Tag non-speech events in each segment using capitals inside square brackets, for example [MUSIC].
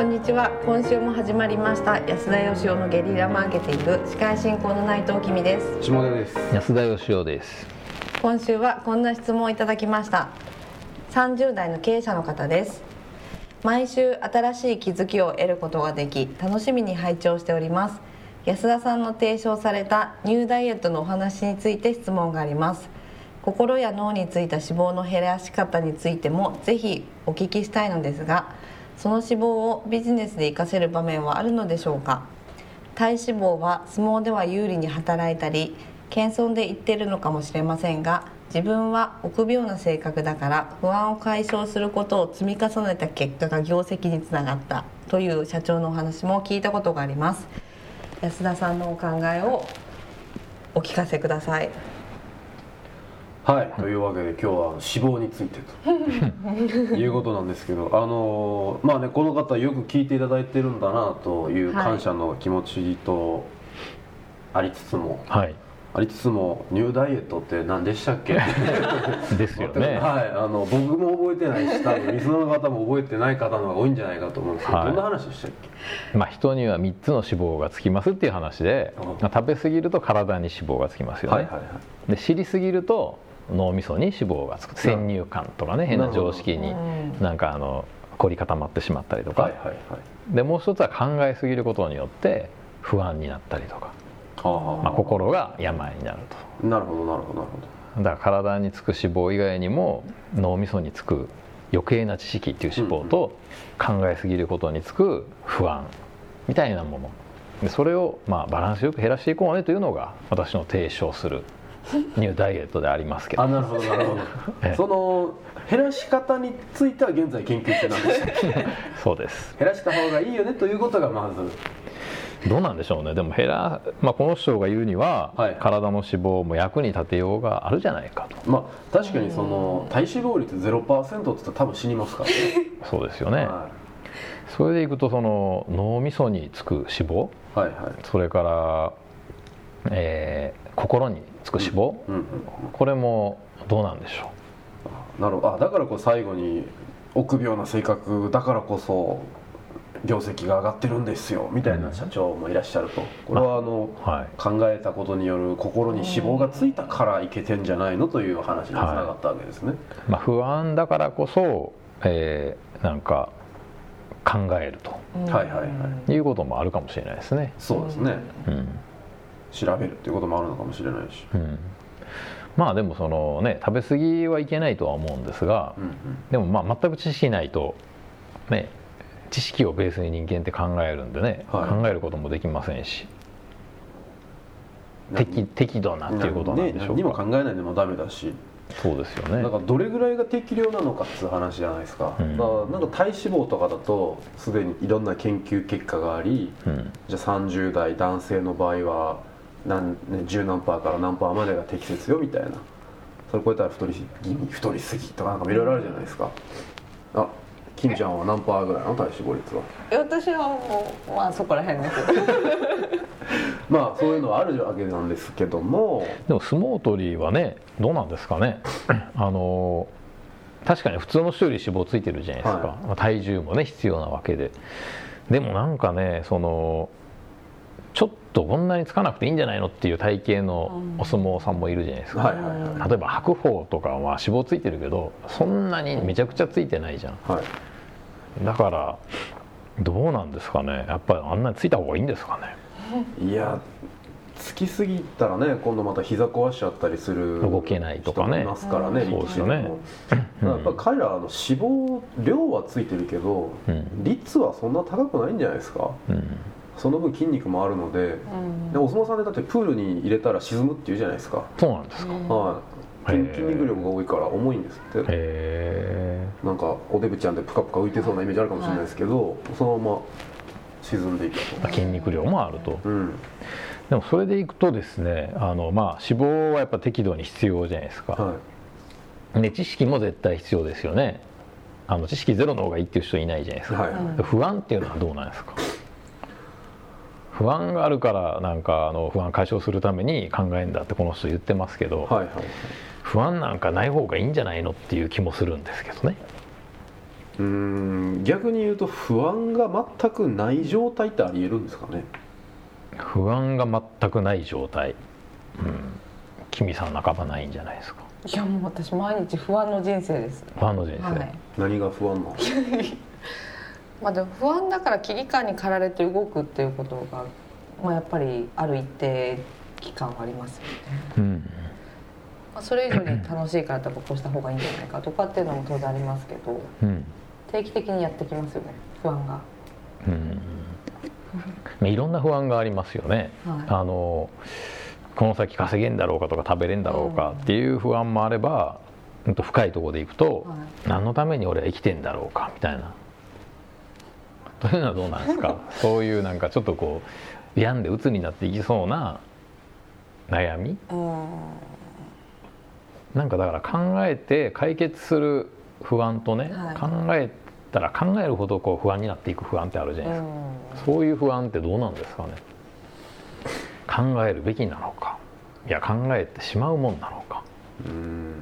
こんにちは。今週も始まりました。安田義雄のゲリラマーケティング。司会進行の内藤君です。下田です。安田義雄です。今週はこんな質問をいただきました。30代の経営者の方です。毎週新しい気づきを得ることができ楽しみに拝聴しております。安田さんの提唱されたニューダイエットのお話について質問があります。心や脳についた脂肪の減らし方についてもぜひお聞きしたいのですがその脂肪をビジネスで活かせる場面はあるのでしょうか？体脂肪は相撲では有利に働いたり謙遜で言ってるのかもしれませんが自分は臆病な性格だから不安を解消することを積み重ねた結果が業績につながったという社長のお話も聞いたことがあります。安田さんのお考えをお聞かせください。はい。というわけで今日は脂肪についてと。[LAUGHS] いうことなんですけどあのまあねこの方よく聞いていただいてるんだなという感謝の気持ちとありつつも、はい。ありつつもニューダイエットって何でしたっけ？[LAUGHS] ですよね。[LAUGHS] はい。あの僕も覚えてないし多分リスナーの方も覚えてない方の方が多いんじゃないかと思うんですけど、はい。どんな話でしたっけ？まあ人には3つの脂肪がつきますっていう話で、うん。まあ食べ過ぎると体に脂肪がつきますよね、はいはいはい。で知りすぎると脳みそに脂肪がつく。先入観とかね変な常識にうん。なんかあの凝り固まってしまったりとか、はいはいはい。でもう一つは考えすぎることによって不安になったりとか、はまあ、心が病になるあなるほどなるほどなるほとだから体につく脂肪以外にも脳みそにつく余計な知識っていう脂肪と考えすぎることにつく不安みたいなもの。でそれをまあバランスよく減らしていこうねというのが私の提唱するニューダイエットでありますけど。どあなるほどなるほど。ええ。その減らし方については現在研究中なんでしたっけそうです。減らした方がいいよねということがまず。どうなんでしょうね。でも減ら、まあ、この人が言うには、はい。体の脂肪も役に立てようがあるじゃないかと。まあ確かにその体脂肪率0%って言ったら多分死にますからね。[LAUGHS] そうですよね、はそれでいくとその脳みそにつく脂肪。いはいはい。それから、えー心につく脂肪、これもどうなんでしょうなるほどあだからこう最後に臆病な性格だからこそ業績が上がってるんですよみたいな社長もいらっしゃるとこれはあのはい考えたことによる心に脂肪がついたからいけてんじゃないのという話につながったわけですね、まあ、不安だからこそ、えーなんか考えるとはいはいはいいうこともあるかもしれないですね。そうですねうん調べるっていうこともあるのかもしれないし、うん、まあでもそのね食べ過ぎはいけないとは思うんですがうんうん、でもまあ全く知識ないとね知識をベースに人間って考えるんでね、はい。考えることもできませんし。適適度なっていうことなんでしょ何にもうか考えないでもダメだし。そうですよね。なんかどれぐらいが適量なのかっていう話じゃないですか,、うん。だからなんか体脂肪とかだとすでにいろんな研究結果がありうん。じゃあ30代男性の場合は何、ね、10何パーから何パーまでが適切よみたいな。それ超えたら太り気味太りすぎとかなんかいろいろあるじゃないですか。あ金ちゃんは何パーぐらいの体脂肪率は。私はもうまあそこら辺です [LAUGHS] まあそういうのはあるわけなんですけども。でも相撲取りはねどうなんですかね。[CLEARS THROAT] あの確かに普通の人より脂肪ついてるじゃないですか、はいまあ体重もね必要なわけで。でもなんかねそのちょっとこんなにつかなくていいんじゃないのっていう体型のお相撲さんもいるじゃないですか、はいはいはい。例えば白鵬とかは脂肪ついてるけどそんなにめちゃくちゃついてないじゃん。はい。だからどうなんですかね。やっぱりあんなについた方がいいんですかね。いやつきすぎたらね今度また膝壊しちゃったりする動けないとかね。いますからね、うんそうですよね。だからやっぱ彼らあの脂肪量はついてるけど、うん。率はそんな高くないんじゃないですか？うんその分筋肉もあるので,、でお相撲さんでだってプールに入れたら沈むっていうじゃないですか、そうなんですか、はい、筋肉量が多いから重いんですって。へなんかおデブちゃんでプカプカ浮いてそうなイメージあるかもしれないですけど、そのまま沈んでいくと。え筋肉量もあると。うん。でもそれでいくとですねあのまあ脂肪はやっぱ適度に必要じゃないですか、はで知識も絶対必要ですよね。あの知識ゼロの方がいいっていう人いないじゃないですか、いはい。はい不安っていうのはどうなんですか？不安があるからなんかあの不安解消するために考えんだってこの人言ってますけど、はいはい不安なんかない方がいいんじゃないのっていう気もするんですけどね。うん逆に言うと不安が全くない状態ってありえるんですかね？不安が全くない状態、うん、君さん半ばないんじゃないですか。いやもう私毎日不安の人生です。不安の人生、はい。何が不安なの [LAUGHS] まあでも不安だから危機感に駆られて動くっていうことが、まあ、やっぱりある一定期間はありますよね、うん。まあ、それ以上に楽しいからやっぱこうした方がいいんじゃないかとかっていうのも当然ありますけどうん。定期的にやってきますよね不安が。うん。まあいろんな不安がありますよね、はい。あのこの先稼げんだろうかとか食べれんだろうかっていう不安もあれば、うんと深いところでいくと、は何のために俺は生きてんだろうかみたいなというのはどうなんですか？[LAUGHS] そういうなんかちょっとこう病んで鬱になっていきそうな悩み？うん。なんかだから考えて解決する不安とね、はい。考えたら考えるほどこう不安になっていく不安ってあるじゃないですか、うん。そういう不安ってどうなんですかね？考えるべきなのか？いや考えてしまうもんなのか？うん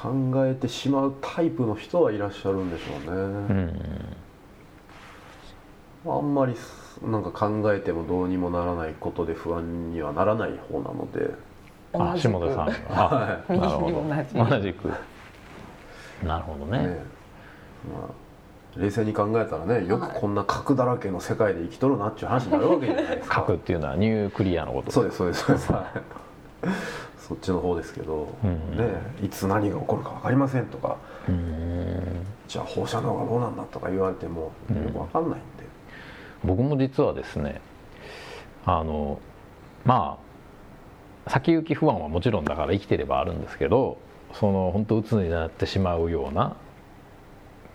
考えてしまうタイプの人はいらっしゃるんでしょううね、ん。あんまりなんか考えてもどうにもならないことで不安にはならない方なので。あ下田さんあ右なるほにど同じ同じく。なるほどね。ねまあ、冷静に考えたらねよくこんな核だらけの世界で生きとるなっていう話になるわけじゃないですか。核っていうのはニュークリアのことそうですそうですそうです。はいそっちの方ですけど、うん。ねいつ何が起こるか分かりませんとかうん。じゃあ放射能がどうなんだとか言われてもうん。よく分かんないんで、僕も実はですねあのまあ先行き不安はもちろんだから生きてればあるんですけどその本当鬱になってしまうような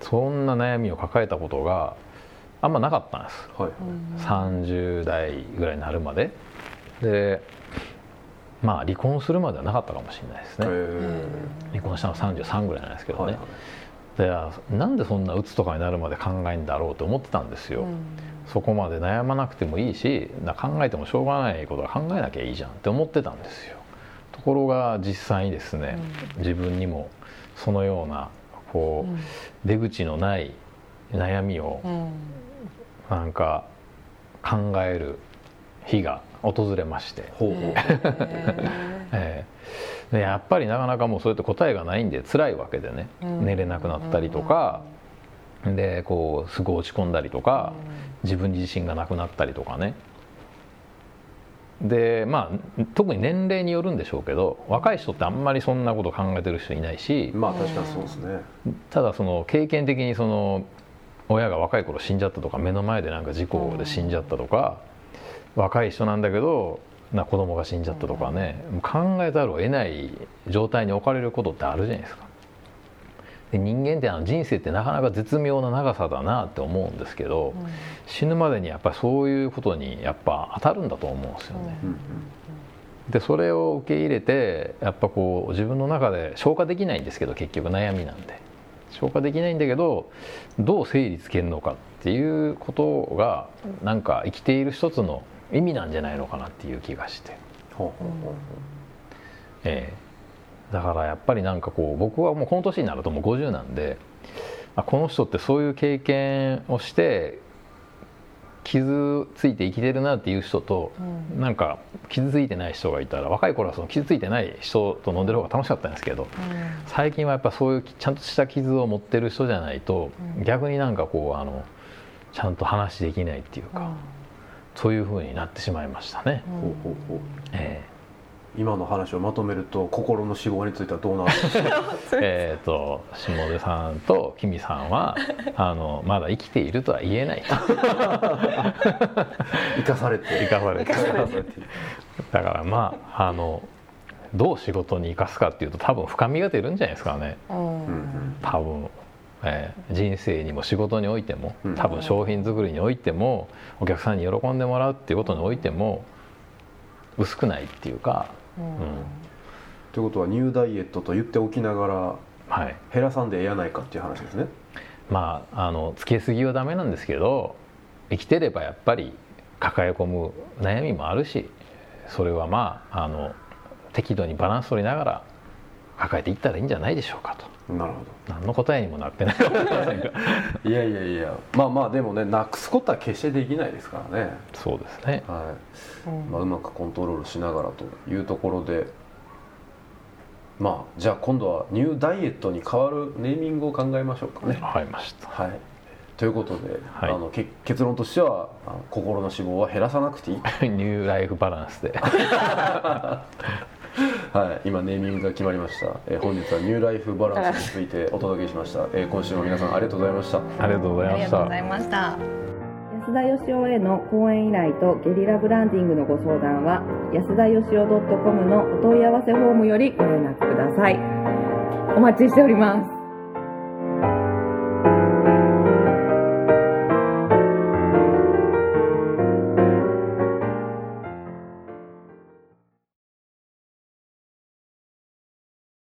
そんな悩みを抱えたことがあんまなかったんです。はい。30代ぐらいになるまで。でまあ離婚するまではなかったかもしれないですね、え離婚したのは33ぐらいなんですけどね、ーはいはい。であなんでそんな鬱とかになるまで考えんだろうと思ってたんですよ、うん。そこまで悩まなくてもいいしな考えてもしょうがないことは考えなきゃいいじゃんって思ってたんですよ。ところが実際にですね、自分にもそのようなこう、出口のない悩みをうん。なんか考える日が訪れまして、[LAUGHS] ええ。でやっぱりなかなかもうそれって答えがないんで辛いわけでね、うん。寝れなくなったりとか、でこうすごい落ち込んだりとか、自分に自信がなくなったりとかね。でまあ特に年齢によるんでしょうけど若い人ってあんまりそんなこと考えてる人いないしまあ確かにそうですね、ただその経験的にその親が若い頃死んじゃったとか目の前でなんか事故で死んじゃったとか、若い人なんだけどな子供が死んじゃったとかね、もう考えざるを得ない状態に置かれることってあるじゃないですか。で人間ってあの人生ってなかなか絶妙な長さだなって思うんですけど、死ぬまでにやっぱりそういうことにやっぱ当たるんだと思うんですよね。うんうんでそれを受け入れてやっぱこう自分の中で消化できないんですけど結局悩みなんで消化できないんだけどどう整理つけるのかっていうことがなんか生きている一つの意味なんじゃないのかなっていう気がして、ええ。だからやっぱりなんかこう僕はもうこの年になるともう50なんであこの人ってそういう経験をして傷ついて生きてるなっていう人と、うん。なんか傷ついてない人がいたら若い頃はその傷ついてない人と飲んでる方が楽しかったんですけど最近はやっぱそういうちゃんとした傷を持ってる人じゃないと、うん。逆になんかこうあのちゃんと話できないっていうか、そういうふうになってしまいましたね。うほうほうほう。え今の話をまとめると心の死亡についてはどうなるんですか？え [LAUGHS] えーと下出さんとキミさんは [LAUGHS] あのまだ生きているとは言えないと。[LAUGHS] 生かされて。生かされて。生かされて。だからまああのどう仕事に生かすかっていうと多分深みが出るんじゃないですかね。多分、えー人生にも仕事においてもうん。多分商品作りにおいてもお客さんに喜んでもらうっていうことにおいても薄くないっていうか、うん。うん。ということはニューダイエットと言っておきながらはい、減らさんでええやないかっていう話ですね。まああのつけすぎはダメなんですけど生きてればやっぱり抱え込む悩みもあるしそれはまああの適度にバランス取りながら抱えていったらいいんじゃないでしょうかと。なるほ何の答えにもなってない [LAUGHS] いやいやいや。まあまあでもねなくすことは決してできないですからね。そうですね。はい。まあ、うまくコントロールしながらというところで。まあじゃあ今度はニューダイエットに変わるネーミングを考えましょうかね。わかりました。はい。ということで、はい。あのけ結論としては心の脂肪は減らさなくていい。[LAUGHS] ニューライフバランスで [LAUGHS] [LAUGHS] はい、今ネーミングが決まりました、えー本日はニューライフバランスについてお届けしました、えー今週も皆さんありがとうございました。ありがとうございました。ありがとうございました。安田義雄への講演依頼とゲリラブランディングのご相談は安田義雄 .com のお問い合わせフォームよりご連絡ください。お待ちしております